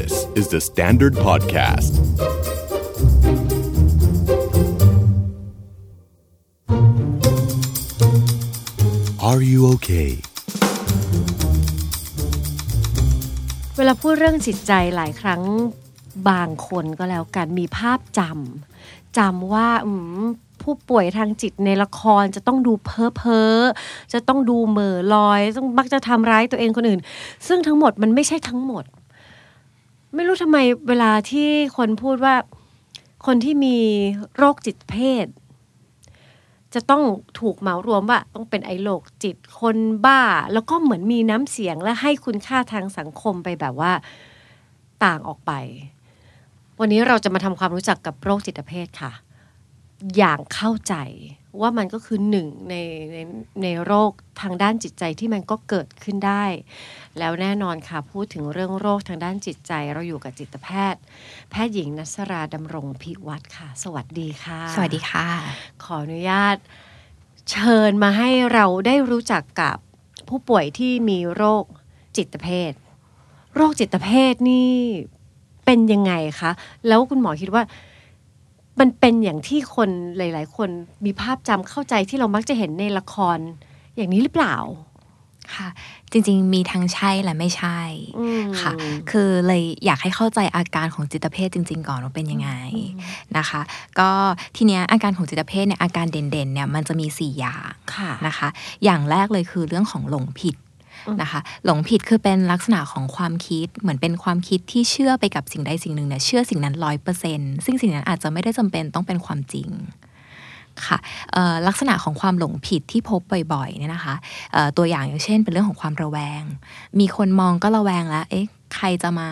This is the Standard Podcast. Are you okay? เวลาพูดเรื่องจิตใจหลายครั้งบางคนก็แล้วกันมีภาพจำจำว่าอืมผู้ป่วยทางจิตในละครจะต้องดูเพ้อเพ้อจะต้องดูเหม่อลอย ต้องมักจะทำร้ายตัวเองคนอื่น ซึ่งทั้งหมดมันไม่ใช่ทั้งหมด ไม่รู้ทำไมเวลาที่คนพูดว่า คนที่มีโรคจิตเพศ จะต้องถูกเหมารวมว่า ต้องเป็นไอโรคจิตคนบ้า แล้วก็เหมือนมีน้ำเสียงและให้คุณค่าทางสังคมไปแบบว่าต่างออกไป วันนี้เราจะมาทำความรู้จักกับโรคจิตเภทค่ะ อย่างเข้าใจว่ามันก็คือหนึ่งในในในโรคทางด้านจิตใจที่มันก็เกิดขึ้นได้ แล้วแน่นอนค่ะ พูดถึงเรื่องโรคทางด้านจิตใจเราอยู่กับจิตแพทย์ แพทย์หญิงนัสราดำรงพิวัตรค่ะ สวัสดีค่ะ สวัสดีค่ะ ขออนุญาต เชิญมาให้เราได้รู้จักกับผู้ป่วยที่มีโรคจิตเภทโรคจิตเภทนี่เป็นยังไงคะ แล้วคุณหมอคิดว่า มันเป็นอย่างที่คนหลาย ๆ คนมีภาพจำเข้าใจที่เรามักจะเห็นในละครอย่างนี้หรือเปล่าค่ะจริงๆ มีทั้งใช่และไม่ใช่อืมค่ะ คือเลยอยากให้เข้าใจอาการของจิตเภทจริง ๆ ก่อนว่าเป็นยังไงนะคะ ก็ทีเนี้ยอาการของจิตเภทเนี่ยอาการเด่นๆเนี่ยมันจะมี 4 อย่างค่ะนะคะ อย่างแรกเลยคือเรื่องของหลงผิดอืม นะคะ หลงผิดคือเป็นลักษณะของความคิดเหมือนเป็นความคิดที่เชื่อไปกับสิ่งใดสิ่งหนึ่งเนี่ยเชื่อสิ่งนั้นร้อยเปอร์เซ็นซึ่งสิ่งนั้นอาจจะไม่ได้จำเป็นต้องเป็นความจริงค่ะลักษณะของความหลงผิดที่พบบ่อยๆเนี่ยนะคะตัวอย่างอย่างเช่น เป็นเรื่องของความระแวง มีคนมองก็ระแวงแล้วเอ๊ะใครจะมา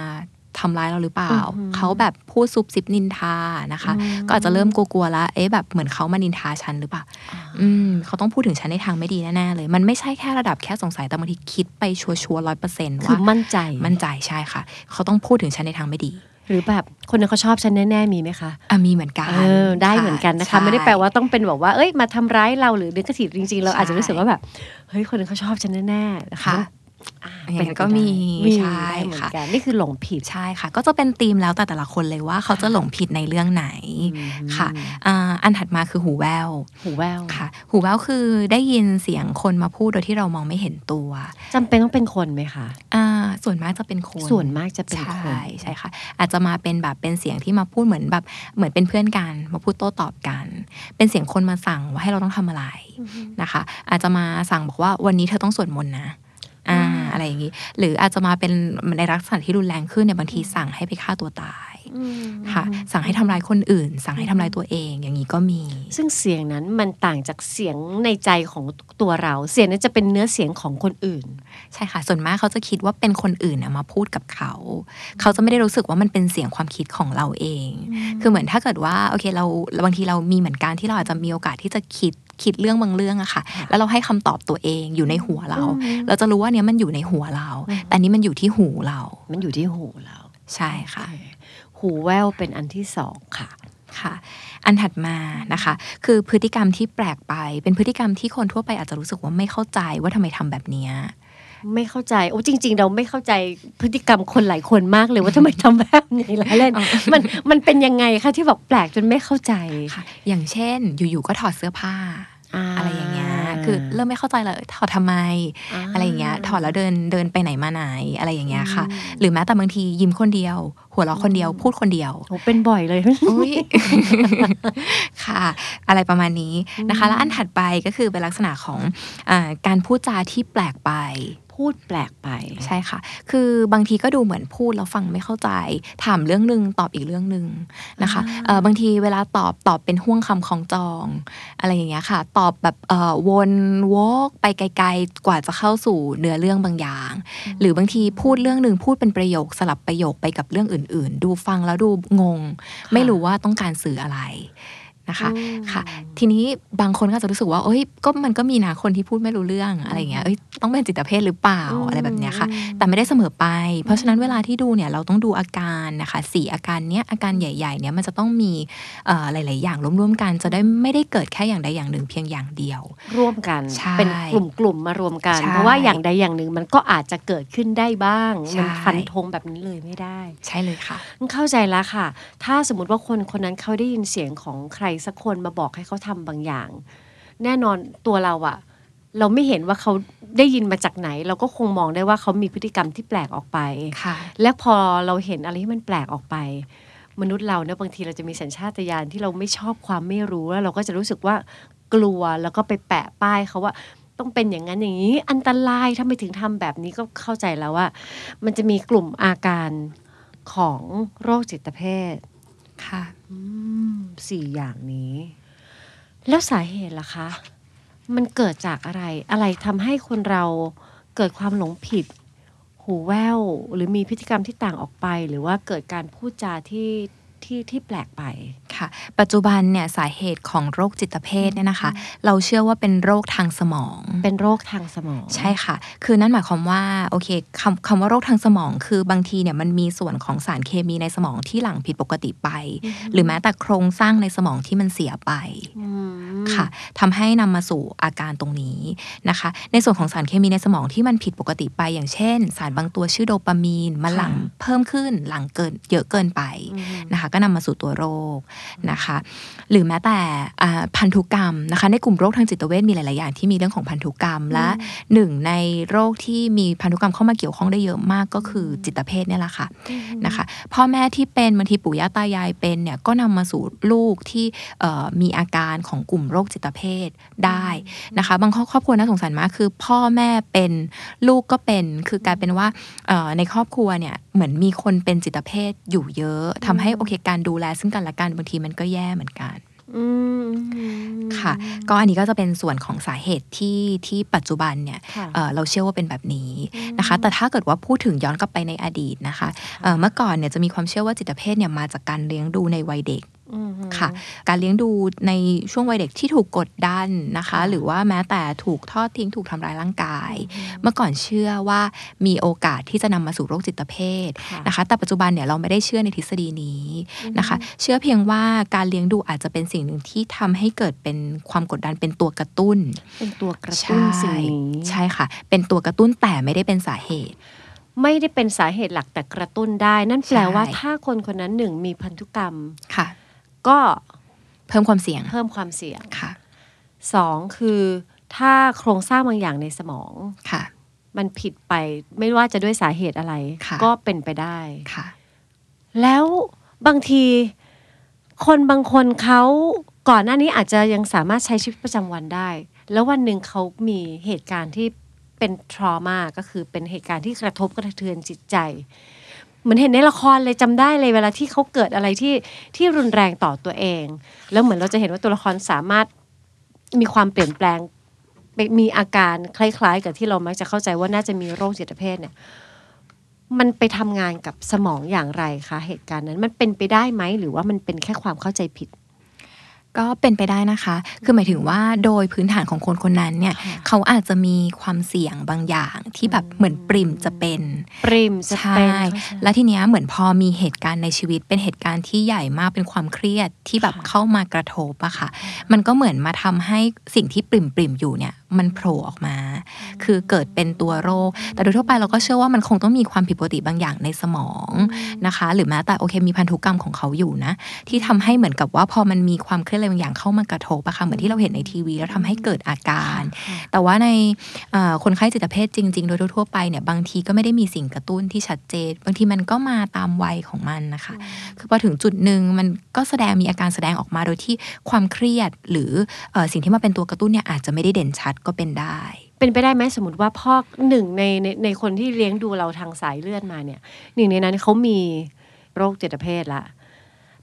ทำร้ายเราหรือเปล่าอือหือเขาแบบพูดซุบซิบนินทานะคะอืมก็อาจจะเริ่มกลัวๆแล้ว เอ๊ะแบบเหมือนเขามานินทาฉันหรือเปล่า อืมเขาต้องพูดถึงฉันในทางไม่ดีแน่ๆเลย มันไม่ใช่แค่ระดับแค่สงสัย แต่บางทีคิดไปชัวร์ร้อยเปอร์เซ็นต์คือว่ามั่นใจ มั่นใจใช่ค่ะ เขาต้องพูดถึงฉันในทางไม่ดีหรือแบบคนนั้นเขาชอบฉันแน่ๆมีไหมคะอะมีเหมือนกันเออได้เหมือนกันนะคะ ไม่ได้แปลว่าต้องเป็นแบบว่าเอ้ยมาทำร้ายเราหรือดึงกระถิจริงๆ เราใช่อาจจะรู้สึกว่าแบบเฮ้ยคนนั้นเขาชอบฉันแน่ๆนะคะ ค่ะอ่าอย่างนั้นก็เป็นไปมีได้มีใช่ได้เหมือนค่ะกันนี่คือหลงผิดใช่ค่ะ ก็จะเป็นธีมแล้วแต่แต่ละคนเลยว่าเขาจะหลงผิดในเรื่องไหนอืมค่ะอ่าอันถัดมาคือหูแววหูแววค่ะ หูแววคือได้ยินเสียงคนมาพูดโดยที่เรามองไม่เห็นตัวจำเป็นต้องเป็นคนไหมคะอ่าส่วนมากจะเป็นคนส่วนมากจะเป็นคนใช่ใช่ค่ะ อาจจะมาเป็นแบบเป็นเสียงที่มาพูดเหมือนแบบเหมือนเป็นเพื่อนกันมาพูดโต้ตอบกัน เป็นเสียงคนมาสั่งว่าให้เราต้องทำอะไรนะคะ อาจจะมาสั่งบอกว่าวันนี้เธอต้องสวดมนต์นะ อ่าอะไรอย่างนี้ หรืออาจจะมาเป็นในลักษณะที่รุนแรงขึ้นเนี่ยบางทีสั่งให้ไปฆ่าตัวตายอืมค่ะ สั่งให้ทำร้ายคนอื่น สั่งให้ทำร้ายตัวเองอย่างนี้ก็มี ซึ่งเสียงนั้นมันต่างจากเสียงในใจของตัวเรา เสียงนั้นจะเป็นเนื้อเสียงของคนอื่น ใช่ค่ะส่วนมากเขาจะคิดว่าเป็นคนอื่นน่ะมาพูดกับเขา เขาจะไม่ได้รู้สึกว่ามันเป็นเสียงความคิดของเราเอง คือเหมือนถ้าเกิดว่าโอเคเราบางทีเรามีเหมือนกันที่เราอาจจะมีโอกาสที่จะคิด คิดเรื่องบางเรื่องอะค่ะค่ะแล้วเราให้คำตอบตัวเองอยู่ในหัวเราอืมเราจะรู้ว่าเนี้ยมันอยู่ในหัวเรา แต่อันนี้มันอยู่ที่หูเรา มันอยู่ที่หูเรา ใช่ค่ะ หูแววเป็นอันที่สองค่ะค่ะ อันถัดมานะคะ คือพฤติกรรมที่แปลกไป เป็นพฤติกรรมที่คนทั่วไปอาจจะรู้สึกว่าไม่เข้าใจว่าทำไมทำแบบเนี้ย ไม่เข้าใจโอ้จริง ๆ เราไม่เข้าใจพฤติกรรมคนหลายคนมากเลยว่าทำไมทำแบบนี้ละเล่นมันมันเป็นยังไงคะที่แบบแปลกจนไม่เข้าใจค่ะ อย่างเช่น อยู่ๆก็ถอดเสื้อผ้าาอะไรอย่างเงี้ย คือเริ่มไม่เข้าใจเลยถอดทำไมาอะไรอย่างเงี้ย ถอดแล้วเดินเดินไปไหนมาไหนอะไรอย่างเงี้ยค่ะอืมหรือแม้แต่บางทียิ้มคนเดียว หัวเราะคนเดียวพูดคนเดียวโอ้เป็นบ่อยเลยอุ้ยค่ะ อะไรประมาณนี้นะคะ แล้วอันถัดไปก็คือเป็นลักษณะของอาการพูดจาที่แปลกไป พูดแปลกไป ใช่ค่ะ คือบางทีก็ดูเหมือนพูดแล้วฟังไม่เข้าใจ ถามเรื่องหนึ่งตอบอีกเรื่องหนึ่งนะคะเอ่อบางทีเวลาตอบตอบเป็นห่วงคำของจอง อะไรอย่างเงี้ยค่ะ ตอบแบบเอ่อวนวกไปไกลๆ กว่าจะเข้าสู่เนื้อเรื่องบางอย่าง หรือบางทีพูดเรื่องหนึ่งพูดเป็นประโยคสลับประโยคไปกับเรื่องอื่น ๆ ดูฟังแล้วดูงง ไม่รู้ว่าต้องการสื่ออะไร นะคะอืมค่ะ ทีนี้บางคนก็อาจจะรู้สึกว่าเอ้ยก็มันก็มีนะคนที่พูดไม่รู้เรื่องอะไรอย่างเงี้ยเอ้ยต้องเป็นจิตเภทหรือเปล่าอืมอะไรแบบเนี้ยค่ะอืมแต่ไม่ได้เสมอไป เพราะฉะนั้นเวลาที่ดูเนี่ยเราต้องดูอาการนะคะสี่อาการเนี้ยอาการใหญ่ๆเนี่ยมันจะต้องมีเอ่อหลาย ๆ อย่างร่วมๆกันจะได้ไม่ได้เกิดแค่อย่างใดอย่างหนึ่งเพียงอย่างเดียว ร่วมกันใช่เป็นกลุ่มกลุ่มๆมารวมกันใช่เพราะว่าอย่างใดอย่างหนึ่งมันก็อาจจะเกิดขึ้นได้บ้างใช่มันฟันธงแบบนี้เลยไม่ได้ ใช่เลยค่ะเข้าใจแล้วค่ะ ถ้าสมมติว่าคนคนนั้นเขาได้ยินเสียงของใครสักคนมาบอกให้เขาทำบางอย่าง แน่นอนตัวเราอะเราไม่เห็นว่าเขาได้ยินมาจากไหน เราก็คงมองได้ว่าเขามีพฤติกรรมที่แปลกออกไปค่ะและพอเราเห็นอะไรที่มันแปลกออกไป มนุษย์เราเนี่ยบางทีเราจะมีสัญชาตญาณที่เราไม่ชอบความไม่รู้แล้วเราก็จะรู้สึกว่ากลัวแล้วก็ไปแปะป้ายเขาว่าต้องเป็นอย่างนั้นอย่างนี้ อันตรายทำไมถึงทำแบบนี้ก็เข้าใจแล้วว่า มันจะมีกลุ่มอาการของโรคจิตเภทค่ะอืม สี่อย่างนี้ แล้วสาเหตุล่ะคะ มันเกิดจากอะไร อะไรทำให้คนเราเกิดความหลงผิด หูแว่วหรือมีพฤติกรรมที่ต่างออกไป หรือว่าเกิดการพูดจาที่ ที่ที่แปลกไปค่ะ ปัจจุบันเนี่ยสาเหตุของโรคจิตเภทเนี่ยนะคะ เราเชื่อว่าเป็นโรคทางสมอง เป็นโรคทางสมอง ใช่ค่ะ คือนั่นหมายความว่าโอเคคำคำว่าโรคทางสมอง คือบางทีเนี่ยมันมีส่วนของสารเคมีในสมองที่หลั่งผิดปกติไป หรือแม้แต่โครงสร้างในสมองที่มันเสียไปอืมค่ะทำให้นำมาสู่อาการตรงนี้นะคะ ในส่วนของสารเคมีในสมองที่มันผิดปกติไป อย่างเช่น สารบางตัวชื่อโดปามีนมันหลั่งเพิ่มขึ้นหลั่งเกินเยอะเกินไปอืมนะคะก็นำมาสู่ตัวโรคนะคะ หรือแม้แต่อ่าพันธุกรรมนะคะ ในกลุ่มโรคทางจิตเวชมีหลาย ๆ อย่างที่มีเรื่องของพันธุกรรมและหนึ่งในโรคที่มีพันธุกรรมเข้ามาเกี่ยวข้องได้เยอะมากก็คือจิตเภทเนี่ยแหละค่ะนะคะพ่อแม่ที่เป็นบางทีปู่ย่าตายายเป็นเนี่ยก็นำมาสู่ลูกที่เอ่อมีอาการของกลุ่มโรคจิตเภทได้นะคะ บางครอบครอบครัวน่าสงสารมากคือ พ่อแม่เป็นลูกก็เป็นคือกลายเป็นว่าเอ่อในครอบครัวเนี่ยเหมือนมีคนเป็นจิตเภทอยู่เยอะทำให้โอเคการดูแล ซึ่งกันและกันบางทีมันก็แย่เหมือนกันอืมค่ะ ก็อันนี้ก็จะเป็นส่วนของสาเหตุที่ที่ปัจจุบันเนี่ยค่ะเอ่อเราเชื่อว่าเป็นแบบนี้นะคะ แต่ถ้าเกิดว่าพูดถึงย้อนกลับไปในอดีตนะคะเอ่อเมื่อก่อนเนี่ยจะมีความเชื่อว่าจิตเภทเนี่ยมาจากการเลี้ยงดูในวัยเด็กอืม ค่ะ การเลี้ยงดูในช่วงวัยเด็กที่ถูกกดดันนะคะ หรือว่าแม้แต่ถูกทอดทิ้งถูกทำร้ายร่างกาย เมื่อก่อนเชื่อว่ามีโอกาสที่จะนำมาสู่โรคจิตเภทค่ะนะคะ แต่ปัจจุบันเนี่ยเราไม่ได้เชื่อในทฤษฎีนี้นะคะ เชื่อเพียงว่าการเลี้ยงดูอาจจะเป็นสิ่งหนึ่งที่ทำให้เกิดเป็นความกดดันเป็นตัวกระตุ้น เป็นตัวกระตุ้นสิ่งนี้ใช่ค่ะ เป็นตัวกระตุ้นแต่ไม่ได้เป็นสาเหตุไม่ได้เป็นสาเหตุหลักแต่กระตุ้นได้ นั่นแปลว่าใช่ถ้าคนคนนั้นหนึ่งมีพันธุกรรมค่ะ ก็เพิ่มความเสี่ยงเพิ่มความเสี่ยงค่ะสองคือถ้าโครงสร้างบางอย่างในสมองค่ะ มันผิดไปไม่ว่าจะด้วยสาเหตุอะไรค่ะก็เป็นไปได้ค่ะ แล้วบางทีคนบางคนเขาก่อนหน้านี้อาจจะยังสามารถใช้ชีวิตประจำวันได้ แล้ววันหนึ่งเขามีเหตุการณ์ที่เป็นทรมาก็คือเป็นเหตุการณ์ที่กระทบกระเทือนจิตใจ เหมือนเห็นในละครเลยจำได้เลยเวลาที่เขาเกิดอะไรที่ที่รุนแรงต่อตัวเอง แล้วเหมือนเราจะเห็นว่าตัวละครสามารถมีความเปลี่ยนแปลงมีอาการคล้าย ๆ กับที่เรามักจะเข้าใจว่าน่าจะมีโรคจิตเภทเนี่ย มันไปทำงานกับสมองอย่างไรคะเหตุการณ์นั้น มันเป็นไปได้ไหมหรือว่ามันเป็นแค่ความเข้าใจผิด ก็เป็นไปได้นะคะ คือหมายถึงว่าโดยพื้นฐานของคนคนนั้นเนี่ยค่ะเขาอาจจะมีความเสี่ยงบางอย่างที่แบบเหมือนปริมจะเป็น ปริมจะใช่เป็นและทีเนี้ยเหมือนพอมีเหตุการณ์ในชีวิต เป็นเหตุการณ์ที่ใหญ่มากเป็นความเครียดที่แบบเข้ามากระทบอะค่ะ มันก็เหมือนมาทำให้สิ่งที่ปริมปริมๆอยู่เนี่ย มันโผล่ออกมา คือเกิดเป็นตัวโรค แต่โดยทั่วไปเราก็เชื่อว่ามันคงต้องมีความผิดปกติบางอย่างในสมองนะคะ หรือแม้แต่โอเคมีพันธุกรรมของเขาอยู่นะ ที่ทำให้เหมือนกับว่าพอมันมีความเครียดอะไรบางอย่างเข้ามากระทบอะค่ะเหมือนที่เราเห็นในทีวีแล้วทำให้เกิดอาการ แต่ว่าในคนไข้จิตเภทจริง ๆ โดยทั่วๆไปเนี่ยบางทีก็ไม่ได้มีสิ่งกระตุ้นที่ชัดเจน บางทีมันก็มาตามวัยของมันนะคะ คือพอถึงจุดหนึ่งมันก็แสดงมีอาการแสดงออกมาโดยที่ความเครียดหรือสิ่งที่มาเป็นตัวกระตุ้นเนี่ยอาจจะไม่ได้เด่นชัดก็เป็นได้ เป็นไปได้ไหมสมมติว่าพ่อหนึ่งในในในคนที่เลี้ยงดูเราทางสายเลือดมาเนี่ยหนึ่งในนั้นเขามีโรคจิตเภทละ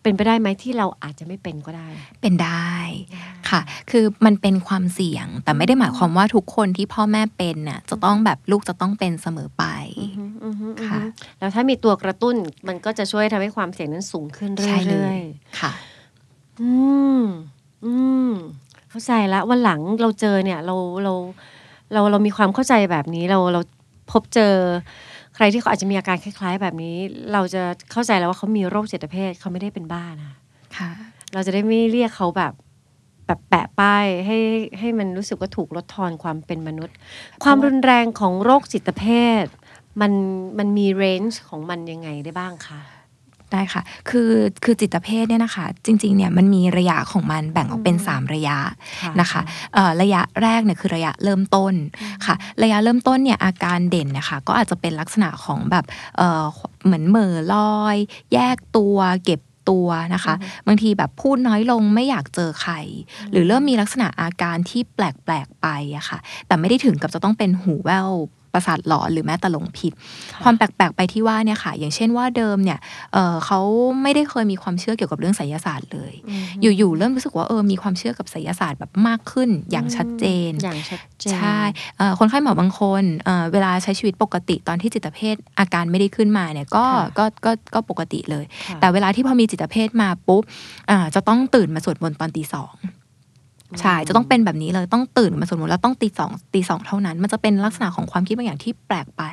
เป็นไปได้ไหมที่เราอาจจะไม่เป็นก็ได้ เป็นได้ค่ะ คือมันเป็นความเสี่ยง แต่ไม่ได้หมายความว่าทุกคนที่พ่อแม่เป็นน่ะจะต้องแบบลูกจะต้องเป็นเสมอไปอืมอืมอืมค่ะแล้วถ้ามีตัวกระตุ้นมันก็จะช่วยทำให้ความเสี่ยงนั้นสูงขึ้นใช่เลเรื่อยยค่ะๆอืมอืม เข้าใจแล้ววันหลังเราเจอเนี่ยเราเราเราเรามีความเข้าใจแบบนี้เราเราพบเจอ ใครที่เขาอาจจะมีอาการคล้าย ๆ แบบนี้ เราจะเข้าใจแล้วว่าเขามีโรคจิตเภทเขาไม่ได้เป็นบ้านะค่ะ เราจะได้ไม่เรียกเขาแบบแบบแปะป้ายให้ให้มันรู้สึกว่าถูกลดทอนความเป็นมนุษย์ ความรุนแรงของโรคจิตเภทมันมันมีเรนจ์ของมันยังไงได้บ้างคะ ได้ค่ะ คือคือจิตเภทเนี่ยนะคะ จริงๆเนี่ยมันมีระยะของมันแบ่งออกเป็น 3 ระยะนะคะเอ่อระยะแรกเนี่ยคือระยะเริ่มต้นค่ะ ระยะเริ่มต้นเนี่ยอาการเด่นนะคะก็อาจจะเป็นลักษณะของแบบเอ่อเหมือนเหม่อลอย แยกตัวเก็บตัวนะคะบางทีแบบพูดน้อยลงไม่อยากเจอใคร หรือเริ่มมีลักษณะอาการที่แปลกๆไปอะค่ะแต่ไม่ได้ถึงกับจะต้องเป็นหูแว่ว ประสาทหลอนหรือแม้แต่หลงผิด ความแปลกๆไปที่ว่าเนี่ยค่ะ อย่างเช่นว่าเดิมเนี่ยเอ่อเขาไม่ได้เคยมีความเชื่อเกี่ยวกับเรื่องไสยศาสตร์เลย อยู่ๆเริ่มรู้สึกว่าเออมีความเชื่อกับไสยศาสตร์แบบมากขึ้นอย่างชัดเจนอย่างชัดเจนใช่เอ่อคนไข้หมอบางคนเอ่อเวลาใช้ชีวิตปกติตอนที่จิตเภทอาการไม่ได้ขึ้นมาเนี่ยก็ค่ะก็ก็ก็ปกติเลยค่ะแต่เวลาที่พอมีจิตเภทมาปุ๊บอ่าจะต้องตื่นมาสวดมนต์ตอนตีสอง ใช่จะต้องเป็นแบบนี้เลยต้องตื่นมาสวดมนต์แล้วต้องตีสองตีสองเท่านั้น มันจะเป็นลักษณะของความคิดบางอย่างที่แปลกไป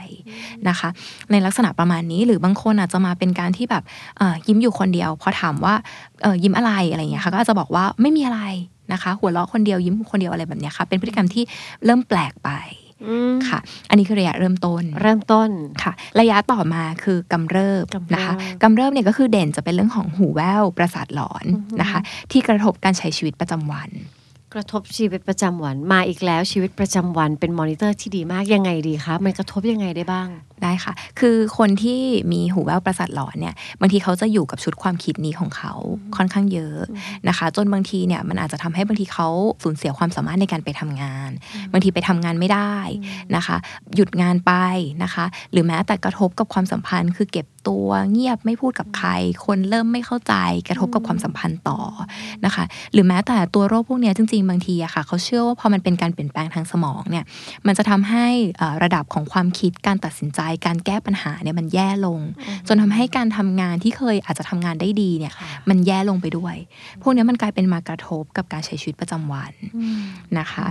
นะคะ ในลักษณะประมาณนี้หรือบางคนอาจจะมาเป็นการที่แบบเอ่อยิ้มอยู่คนเดียวพอถามว่าเอ่อยิ้มอะไรอะไรอย่างเงี้ยค่ะก็อาจจะบอกว่าไม่มีอะไรนะคะ หัวเราะคนเดียวยิ้มคนเดียวอะไรแบบเนี้ยค่ะ เป็นพฤติกรรมที่เริ่มแปลกไปอืมค่ะ อันนี้คือระยะเริ่มต้น เริ่มต้นค่ะ ระยะต่อมาคือกำเริบกำเริบนะคะกำเริบเนี่ยก็คือเด่นจะเป็นเรื่องของหูแว่วประสาทหลอนนะคะ ที่กระทบการใช้ชีวิตประจำวัน กระทบชีวิตประจำวันมาอีกแล้วชีวิตประจำวันเป็นมอนิเตอร์ที่ดีมากยังไงดีคะมันกระทบยังไงได้บ้างได้ค่ะ คือคนที่มีหูแว่วประสาทหลอนเนี่ย บางทีเขาจะอยู่กับชุดความคิดนี้ของเขาค่อนข้างเยอะนะคะ จนบางทีเนี่ยมันอาจจะทำให้บางทีเขาสูญเสียความสามารถในการไปทำงาน บางทีไปทำงานไม่ได้นะคะ หยุดงานไปนะคะ หรือแม้แต่กระทบกับความสัมพันธ์ คือเก็บตัวเงียบไม่พูดกับใคร คนเริ่มไม่เข้าใจ กระทบกับความสัมพันธ์ต่อนะคะ หรือแม้แต่ตัวโรคพวกเนี้ยจริง ๆ บางทีอะค่ะเขาเชื่อว่าพอมันเป็นการเปลี่ยนแปลงทางสมองเนี่ยมันจะทำให้เอ่อระดับของความคิดการตัดสินใจการแก้ปัญหาเนี่ยมันแย่ลง จนทำให้การทำงานที่เคยอาจจะทำงานได้ดีเนี่ยค่ะมันแย่ลงไปด้วย พวกเนี้ยมันกลายเป็นมากระทบกับการใช้ชีวิตประจำวันนะคะ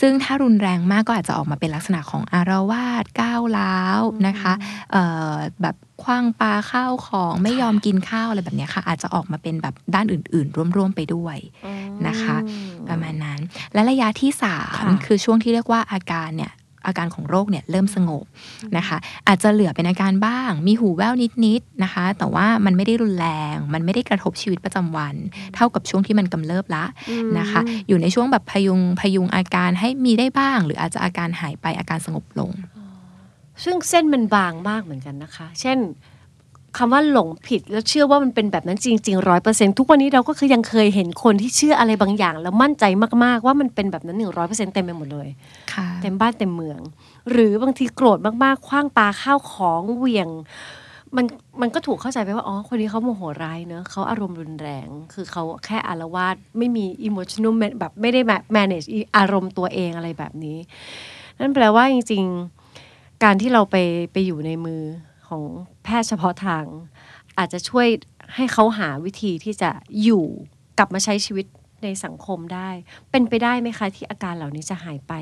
ซึ่งถ้ารุนแรงมากก็อาจจะออกมาเป็นลักษณะของอารวาสก้าวร้าวนะคะเอ่อแบบคว้างปลาข้าวของไม่ยอมกินข้าวอะไรแบบเนี้ยค่ะ อาจจะออกมาเป็นแบบด้านอื่น ๆ ร่วม ๆ ไปด้วยนะคะ ประมาณนั้น และระยะที่ค่ะ3คือช่วงที่เรียกว่าอาการเนี่ย อาการของโรคเนี่ยเริ่มสงบนะคะ อาจจะเหลือเป็นอาการบ้าง มีหูแว่วนิดๆนะคะ แต่ว่ามันไม่ได้รุนแรง มันไม่ได้กระทบชีวิตประจำวัน เท่ากับช่วงที่มันกำเริบละนะคะ อยู่ในช่วงแบบพยุงพยุงอาการให้มีได้บ้าง หรืออาจจะอาการหายไปอาการสงบลง ซึ่งเส้นมันบางมากเหมือนกันนะคะ เช่น คำว่าหลงผิดแล้วเชื่อว่ามันเป็นแบบนั้นจริงๆร้อยเปอร์เซ็นทุกวันนี้เราก็คือยังเคยเห็นคนที่เชื่ออะไรบางอย่าง แล้วมั่นใจมากๆ ว่ามันเป็นแบบนั้นหนึ่งร้อยเปอร์เซ็นเต็มไปหมดเลยค่ะเต็มบ้านเต็มเมือง หรือบางทีโกรธมากๆคว้างปลาข้าวของเหวี่ยง มันมันก็ถูกเข้าใจไปว่าอ๋อคนนี้เขาโมโหร้ายเนอะเขาอารมณ์รุนแรง คือเขาแค่อารวาสไม่มี emotional man- แบบไม่ได้ ma- manage อารมณ์ตัวเองอะไรแบบนี้ นั่นแปลว่าจริง ๆ การที่เราไปไปอยู่ในมือ ของแพทย์เฉพาะทาง อาจจะช่วยให้เขาหาวิธีที่จะอยู่กลับมาใช้ชีวิตในสังคมได้ เป็นไปได้ไหมคะที่อาการเหล่านี้จะหายไป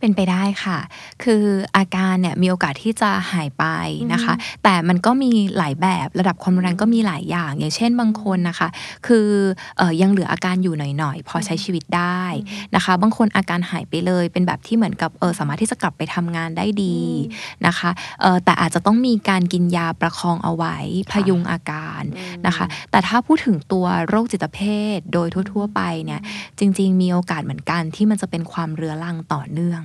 เป็นไปได้ค่ะ คืออาการเนี่ยมีโอกาสที่จะหายไปนะคะ แต่มันก็มีหลายแบบระดับความรุนแรงก็มีหลายอย่าง อย่างเช่นบางคนนะคะ คือเออยังเหลืออาการอยู่หน่อยๆ พอใช้ชีวิตได้นะคะ บางคนอาการหายไปเลย เป็นแบบที่เหมือนกับเออสามารถที่จะกลับไปทำงานได้ดีนะคะเออแต่อาจจะต้องมีการกินยาประคองเอาไว้พยุงอาการนะคะ แต่ถ้าพูดถึงตัวโรคจิตเภทโดยทั่ว ๆ ไปเนี่ยจริง ๆ มีโอกาสเหมือนกันที่มันจะเป็นความเรื้อรังต่อเนื่อง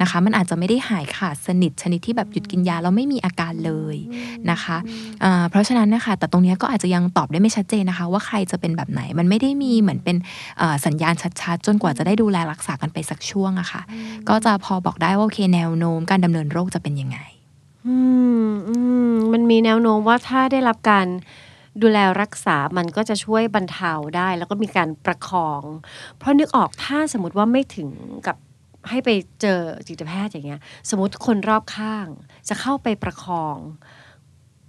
นะคะ มันอาจจะไม่ได้หายขาดสนิทชนิดที่แบบหยุดกินยาแล้วไม่มีอาการเลยนะคะอ่าเพราะฉะนั้นนะคะแต่ตรงเนี้ยก็อาจจะยังตอบได้ไม่ชัดเจนนะคะ ว่าใครจะเป็นแบบไหนมันไม่ได้มีเหมือนเป็นเอ่อสัญญาณชัดๆ จนกว่าจะได้ดูแลรักษากันไปสักช่วงอะค่ะ ก็จะพอบอกได้ว่าโอเคแนวโน้มการดำเนินโรคจะเป็นยังไงอืมอืมมันมีแนวโน้มว่าถ้าได้รับการดูแลรักษา มันก็จะช่วยบรรเทาได้ แล้วก็มีการประคอง เพราะนึกออกถ้าสมมติว่าไม่ถึงกับ ให้ไปเจอจิตแพทย์อย่างเงี้ย สมมติคนรอบข้าง จะเข้าไปประคอง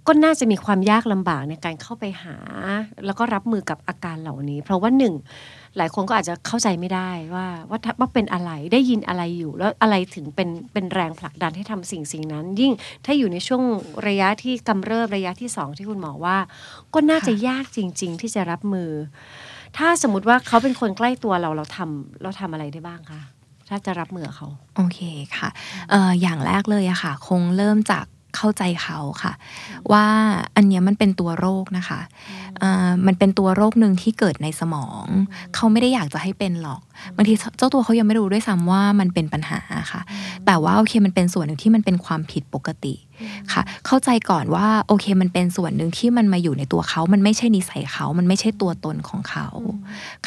ก็น่าจะมีความยากลำบากในการเข้าไปหา แล้วก็รับมือกับอาการเหล่านี้ เพราะว่าหนึ่งหลายคนก็อาจจะเข้าใจไม่ได้ว่าว่าว่าเป็นอะไรได้ยินอะไรอยู่ แล้วอะไรถึงเป็นเป็นแรงผลักดันให้ทำสิ่งสิ่งนั้น ยิ่งถ้าอยู่ในช่วงระยะที่กำเริบระยะที่สองที่คุณหมอว่า ก็น่าจะยากจริง ๆ ที่จะรับมือ ถ้าสมมติว่าเขาเป็นคนใกล้ตัวเราเราทำเราทำอะไรได้บ้างคะ ถ้าจะรับมือเขาโอเคค่ะเอ่ออย่างแรกเลยอะค่ะ คงเริ่มจากเข้าใจเขาค่ะ ว่าอันเนี้ยมันเป็นตัวโรคนะคะเอ่อมันเป็นตัวโรคหนึ่งที่เกิดในสมอง เขาไม่ได้อยากจะให้เป็นหรอกบางทีเจ้าตัวเขายังไม่รู้ด้วยซ้ำว่ามันเป็นปัญหาค่ะ แต่ว่าโอเคมันเป็นส่วนหนึ่งที่มันเป็นความผิดปกติค่ะ เข้าใจก่อนว่าโอเคมันเป็นส่วนหนึ่งที่มันมาอยู่ในตัวเขา มันไม่ใช่นิสัยเขา มันไม่ใช่ตัวตนของเขา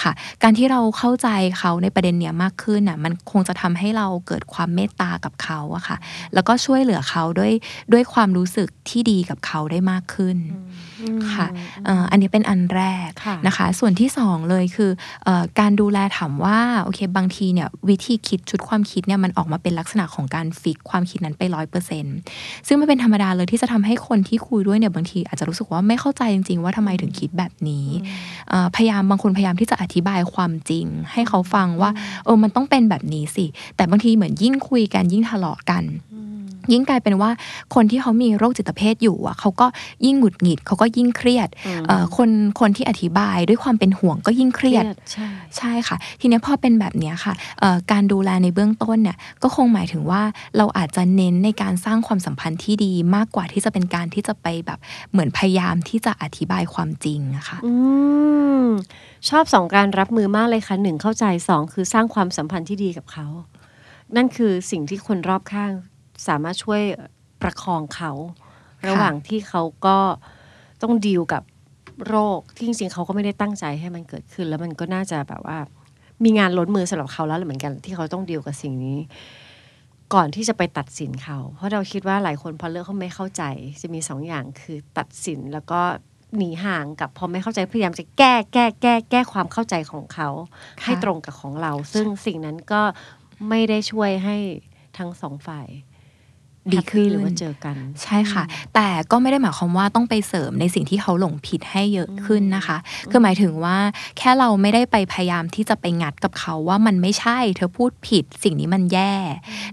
ค่ะ การที่เราเข้าใจเขาในประเด็นเนี้ยมากขึ้นน่ะมันคงจะทำให้เราเกิดความเมตตากับเขาอะค่ะ แล้วก็ช่วยเหลือเขาด้วยด้วยความรู้สึกที่ดีกับเขาได้มากขึ้นค่ะเอ่ออันนี้เป็นอันแรกค่ะนะคะ ส่วนที่สองเลยคือเออการดูแลถามว่าโอเคบางทีเนี่ยวิธีคิดชุดความคิดเนี่ยมันออกมาเป็นลักษณะของการฟิกความคิดนั้นไปร้อยเปอร์เซ็นต์ซึ่งมันเป็นธรรมดาเลยที่จะทำให้คนที่คุยด้วยเนี่ยบางทีอาจจะรู้สึกว่าไม่เข้าใจจริง ๆ ว่าทำไมถึงคิดแบบนี้เอ่อพยายามบางคนพยายามที่จะอธิบายความจริง ให้เขาฟังว่าเออมันต้องเป็นแบบนี้สิ แต่บางทีเหมือนยิ่งคุยกันยิ่งทะเลาะกัน ยิ่งกลายเป็นว่าคนที่เขามีโรคจิตเภทอยู่อะเขาก็ยิ่งหงุดหงิดเขาก็ยิ่งเครียดเอ่อคนคนที่อธิบายด้วยความเป็นห่วงก็ยิ่งเครียดใช่ใช่ค่ะ ทีเนี้ยพอเป็นแบบเนี้ยค่ะเอ่อการดูแลในเบื้องต้นเนี่ยก็คงหมายถึงว่าเราอาจจะเน้นในการสร้างความสัมพันธ์ที่ดีมากกว่าที่จะเป็นการที่จะไปแบบเหมือนพยายามที่จะอธิบายความจริงอะค่ะอืมชอบสองการรับมือมากเลยค่ะหนึ่งเข้าใจสองคือสร้างความสัมพันธ์ที่ดีกับเขานั่นคือสิ่งที่คนรอบข้าง สามารถช่วยประคองเขา ระหว่างที่เขาก็ต้องดีลกับโรคที่จริงๆเขาก็ไม่ได้ตั้งใจให้มันเกิดขึ้น แล้วมันก็น่าจะแบบว่า มีงานล้นมือสำหรับเขาแล้วเหมือนกัน ที่เขาต้องดีลกับสิ่งนี้ ก่อนที่จะไปตัดสินเขา เพราะเราคิดว่าหลายคนพอเลือกเขาไม่เข้าใจ จะมีสองอย่างคือตัดสินแล้วก็หนีห่างกับพอไม่เข้าใจพยายามจะแก้แก้แก้แก้ความเข้าใจของเขาค่ะให้ตรงกับของเรา ซึ่งสิ่งนั้นก็ไม่ได้ช่วยให้ทั้งสองฝ่าย ดีขึ้นแฮปปี้หรือว่าเจอกัน ใช่ค่ะ แต่ก็ไม่ได้หมายความว่าต้องไปเสริมในสิ่งที่เขาหลงผิดให้เยอะขึ้นนะคะ คือหมายถึงว่าแค่เราไม่ได้ไปพยายามที่จะไปงัดกับเขาว่ามันไม่ใช่เธอพูดผิดสิ่งนี้มันแย่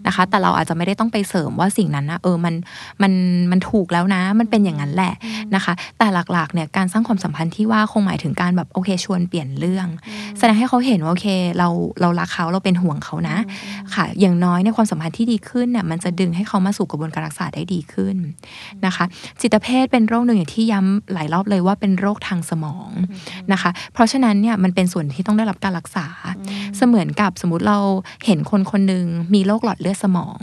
นะคะ แต่เราอาจจะไม่ได้ต้องไปเสริมว่าสิ่งนั้นนะเออมันมันมันถูกแล้วนะ มันเป็นอย่างนั้นแหละนะคะ แต่หลักๆเนี่ยการสร้างความสัมพันธ์ที่ว่าคงหมายถึงการแบบโอเคชวนเปลี่ยนเรื่อง แสดงให้เขาเห็นว่าโอเคเราเรารักเขาเราเป็นห่วงเขานะ ค่ะ อย่างน้อยในยความสัมพันธ์ที่ดีขึ้นเนี่ยมันจะดึงให้เขามาสู่กระบวนการรักษาได้ดีขึ้นนะคะ จิตเภทเป็นโรคหนึ่งอย่างที่ย้ำหลายรอบเลยว่าเป็นโรคทางสมองนะคะ เพราะฉะนั้นเนี่ยมันเป็นส่วนที่ต้องได้รับการรักษา เสมือนกับสมมติเราเห็นคนคนหนึ่งมีโรคหลอดเลือดสมอง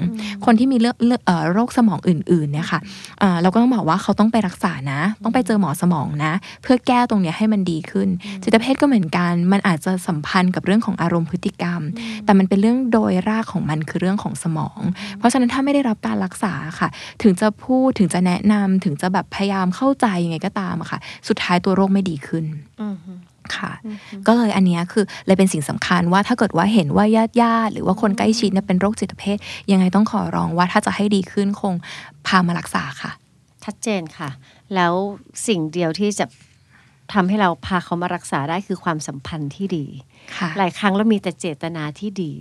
คนที่มีเลือดเลือดเอ่อโรคสมองอื่นๆเนี่ยค่ะเอ่อเราก็ต้องบอกว่าเขาต้องไปรักษานะ ต้องไปเจอหมอสมองนะ เพื่อแก้ตรงเนี้ยให้มันดีขึ้น จิตเภทก็เหมือนกันมันอาจจะสัมพันธ์กับเรื่องของอารมณ์พฤติกรรม แต่มันเป็นเรื่องโดยรากของมันคือเรื่องของสมอง เพราะฉะนั้นถ้าไม่ได้รับการรักษาค่ะ ถึงจะพูดถึงจะแนะนำถึงจะแบบพยายามเข้าใจยังไงก็ตามอะค่ะ สุดท้ายตัวโรคไม่ดีขึ้นอืมค่ะก็เลยอันเนี้ยคือเลยเป็นสิ่งสำคัญว่าถ้าเกิดว่าเห็นว่าญาติญาติๆหรือว่าคนใกล้ชิดเนี่ยเป็นโรคจิตเภทยังไงต้องขอร้องว่าถ้าจะให้ดีขึ้นคงพามารักษาค่ะ ชัดเจนค่ะ แล้วสิ่งเดียวที่จะทำให้เราพาเขามารักษาได้คือความสัมพันธ์ที่ดีค่ะหลายครั้งเรามีแต่เจตนาที่ดี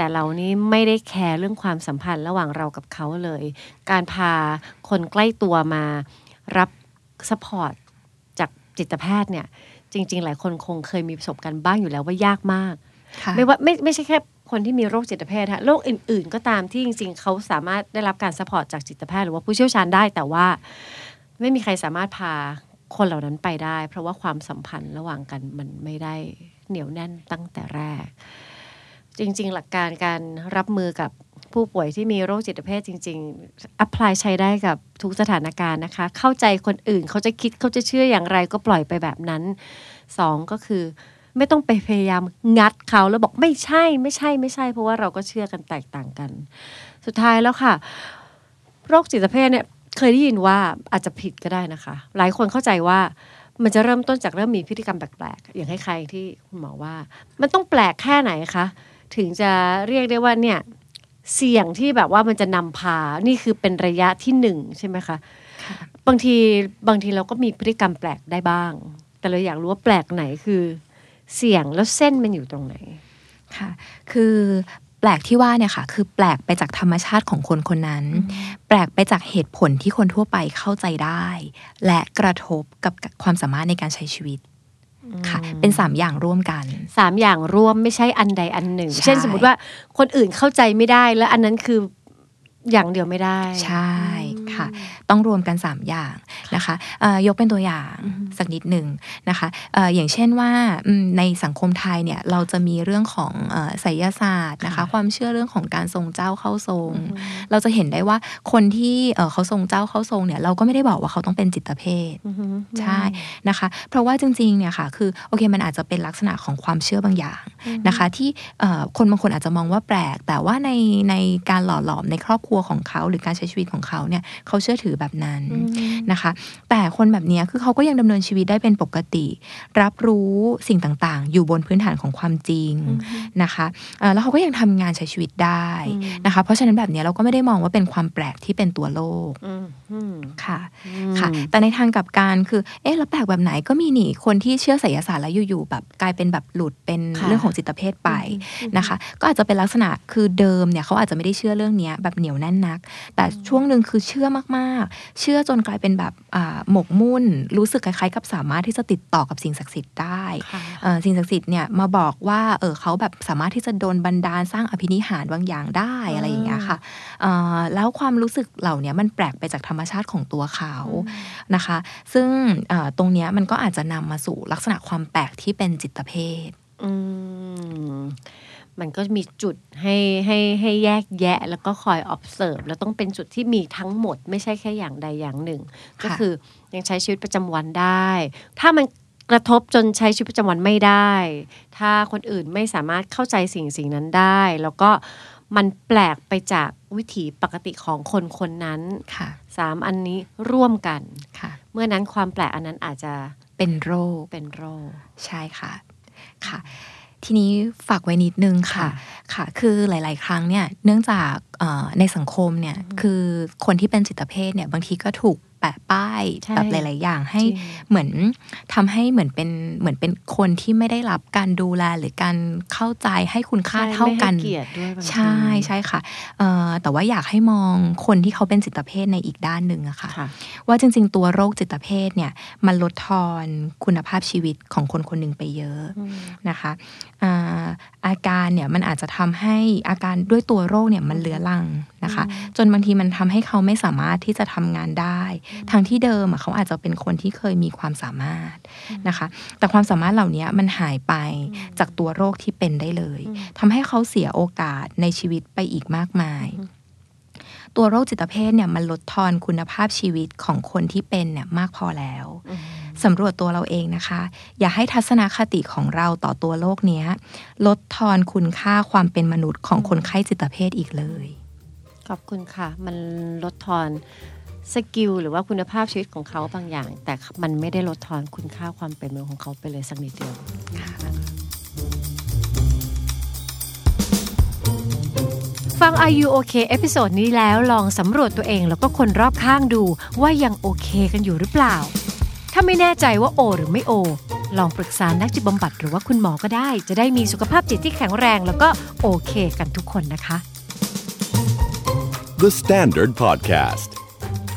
แต่เรานี้ไม่ได้แคร์เรื่องความสัมพันธ์ระหว่างเรากับเขาเลย การพาคนใกล้ตัวมารับ support จากจิตแพทย์เนี่ย จริง ๆ หลายคนคงเคยมีประสบการณ์บ้างอยู่แล้วว่ายากมากค่ะไม่ว่าไม่ไม่ใช่แค่คนที่มีโรคจิตเภทฮะโรคอื่น ๆ ก็ตามที่จริง ๆ เขาสามารถได้รับการ support จากจิตแพทย์หรือว่าผู้เชี่ยวชาญได้แต่ว่า ไม่มีใครสามารถพาคนเหล่านั้นไปได้ เพราะว่าความสัมพันธ์ระหว่างกันมันไม่ได้เหนียวแน่นตั้งแต่แรก จริง ๆ หลักการการรับมือกับผู้ป่วยที่มีโรคจิตเภทจริงๆ apply ใช้ได้กับทุกสถานการณ์นะคะ เข้าใจคนอื่นเขาจะคิดเขาจะเชื่ออย่างไรก็ปล่อยไปแบบนั้นสองก็คือ ไม่ต้องไปพยายามงัดเขาแล้วบอกไม่ใช่ไม่ใช่ไม่ใช่ เพราะว่าเราก็เชื่อกันแตกต่างกัน สุดท้ายแล้วค่ะ โรคจิตเภทเนี่ยเคยได้ยินว่าอาจจะผิดก็ได้นะคะ หลายคนเข้าใจว่ามันจะเริ่มต้นจากเริ่มมีพฤติกรรมแปลกๆ อย่างคล้ายๆที่คุณหมอว่า มันต้องแปลกแค่ไหนคะ ถึงจะเรียกได้ว่าเนี่ยเสี่ยงที่แบบว่ามันจะนำพา นี่คือเป็นระยะที่หนึ่งใช่ไหมคะ บางทีบางทีเราก็มีพฤติกรรมแปลกได้บ้าง แต่เราอยากรู้ว่าแปลกไหนคือ เสี่ยงแล้วเส้นมันอยู่ตรงไหน ค่ะ คือแปลกที่ว่าเนี่ยค่ะ คือแปลกไปจากธรรมชาติของคนคนนั้น แปลกไปจากเหตุผลที่คนทั่วไปเข้าใจได้ และกระทบกับความสามารถในการใช้ชีวิต ค่ะ เป็นสามอย่างร่วมกันสามอย่างร่วมไม่ใช่อันใดอันหนึ่งใช่เช่นสมมติว่าคนอื่นเข้าใจไม่ได้แล้วอันนั้นคือ อย่างเดียวไม่ได้ ใช่ค่ะ ต้องรวมกัน 3 อย่างนะคะเอ่อยกเป็นตัวอย่างสักนิดหนึ่งนะคะเอ่ออย่างเช่นว่าอืมในสังคมไทยเนี่ยเราจะมีเรื่องของเอ่อไสยศาสตร์นะคะ ความเชื่อเรื่องของการทรงเจ้าเข้าทรง เราจะเห็นได้ว่าคนที่เอ่อเขาทรงเจ้าเข้าทรงเนี่ยเราก็ไม่ได้บอกว่าเขาต้องเป็นจิตเภทอือฮึใช่นะคะ เพราะว่าจริงๆเนี่ยค่ะคือโอเคมันอาจจะเป็นลักษณะของความเชื่อบางอย่างนะคะ ที่เอ่อคนบางคนอาจจะมองว่าแปลก แต่ว่าในในการหล่อหลอมในครอบครัวของเขาหรือการใช้ชีวิตของเขาเนี่ยเขาเชื่อถือแบบนั้นนะคะ แต่คนแบบเนี้ยคือเขาก็ยังดำเนินชีวิตได้เป็นปกติ รับรู้สิ่งต่างๆ อยู่บนพื้นฐานของความจริงนะคะเอ่อแล้วเขาก็ยังทำงานใช้ชีวิตได้นะคะ เพราะฉะนั้นแบบเนี้ยเราก็ไม่ได้มองว่าเป็นความแปลกที่เป็นตัวโลกอืมอืมค่ะค่ะ แต่ในทางกลับการคือเอ๊ะแล้วแปลกแบบไหนก็มีหนีคนที่เชื่อไสยศาสตร์แล้วอยู่ๆแบบกลายเป็นแบบหลุดเป็นค่ะเรื่องของจิตเภทไปนะคะ ก็อาจจะเป็นลักษณะคือเดิมเนี่ยเขาอาจจะไม่ได้เชื่อเรื่องเนี้ยแบบเหนียวแน่นนัก แต่ช่วงหนึ่งคือเชื่อมากๆ เชื่อจนกลายเป็นแบบอ่าหมกมุ่น รู้สึกคล้ายๆ กับสามารถที่จะติดต่อกับสิ่งศักดิ์สิทธิ์ได้ค่ะเอ่อสิ่งศักดิ์สิทธิ์เนี่ยมาบอกว่าเออเขาแบบสามารถที่จะโดนบันดาลสร้างอภินิหารบางอย่างได้อะไรอย่างเงี้ยค่ะเอ่อแล้วความรู้สึกเหล่าเนี้ยมันแปลกไปจากธรรมชาติของตัวเขานะคะ ซึ่งเอ่อตรงเนี้ยมันก็อาจจะนำมาสู่ลักษณะความแปลกที่เป็นจิตเภทอื มมันก็มีจุดให้ให้ให้แยกแยะ แล้วก็คอย observe แล้วต้องเป็นจุดที่มีทั้งหมด ไม่ใช่แค่อย่างใดอย่างหนึ่ง ก็คือยังใช้ชีวิตประจำวันได้ ถ้ามันกระทบจนใช้ชีวิตประจำวันไม่ได้ ถ้าคนอื่นไม่สามารถเข้าใจสิ่งสิ่งนั้นได้ แล้วก็มันแปลกไปจากวิถีปกติของคนคนนั้นค่ะสามอันนี้ร่วมกันค่ะเมื่อนั้นความแปลกอันนั้นอาจจะเป็นโรคเป็นโรค ใช่ค่ะค่ะ ทีนี้ฝากไว้นิดนึงค่ะค่ะ คือหลาย ๆ ครั้งเนี่ยเนื่องจากเอ่อในสังคมเนี่ยคือคนที่เป็นจิตเภทเนี่ยบางทีก็ถูก แปะป้ายใช่แบบหลาย ๆ อย่างให้จริงเหมือนทำให้เหมือนเป็นเหมือนเป็นคนที่ไม่ได้รับการดูแลหรือการเข้าใจให้คุณค่าใช่เท่ากันไม่ให้เกียรติด้วยบางทีใช่ใช่ค่ะเอ่อแต่ว่าอยากให้มองคนที่เขาเป็นจิตเภทในอีกด้านหนึ่งอะค่ะค่ะ ว่าจริง ๆ ตัวโรคจิตเภทเนี่ยมันลดทอนคุณภาพชีวิตของคนคนหนึ่งไปเยอะนะคะอ่าอาการเนี่ยมันอาจจะทำให้อาการด้วยตัวโรคเนี่ยมันเลื้อรังนะคะ จนบางทีมันทำให้เขาไม่สามารถที่จะทำงานได้ทางที่เดิมอะเขาอาจจะเป็นคนที่เคยมีความสามารถนะคะ แต่ความสามารถเหล่านี้มันหายไปจากตัวโรคที่เป็นได้เลยทำให้เขาเสียโอกาสในชีวิตไปอีกมากมายตัวโรคจิตเภทเนี่ยมันลดทอนคุณภาพชีวิตของคนที่เป็นเนี่ยมากพอแล้วสำรวจตัวเราเองนะคะ อย่าให้ทัศนคติของเราต่อตัวโรคเนี้ย ลดทอนคุณค่าความเป็นมนุษย์ของคนไข้จิตเภทอีกเลย ขอบคุณค่ะ มันลดทอน skill หรือว่าคุณภาพชีวิตของเขาบางอย่าง แต่มันไม่ได้ลดทอนคุณค่าความเป็นมนุษย์ของเขาไปเลยสักนิดเดียวฟัง Are You OK episode นี้แล้วลองสำรวจตัวเองแล้วก็คนรอบข้างดูว่ายังโอเคกันอยู่หรือเปล่า ถ้าไม่แน่ใจว่าโอ หรือไม่โอ ลองปรึกษานักจิตบำบัดหรือว่าคุณหมอก็ได้ จะได้มีสุขภาพจิตที่แข็งแรงแล้วก็โอเคกันทุกคนนะคะ The Standard Podcast.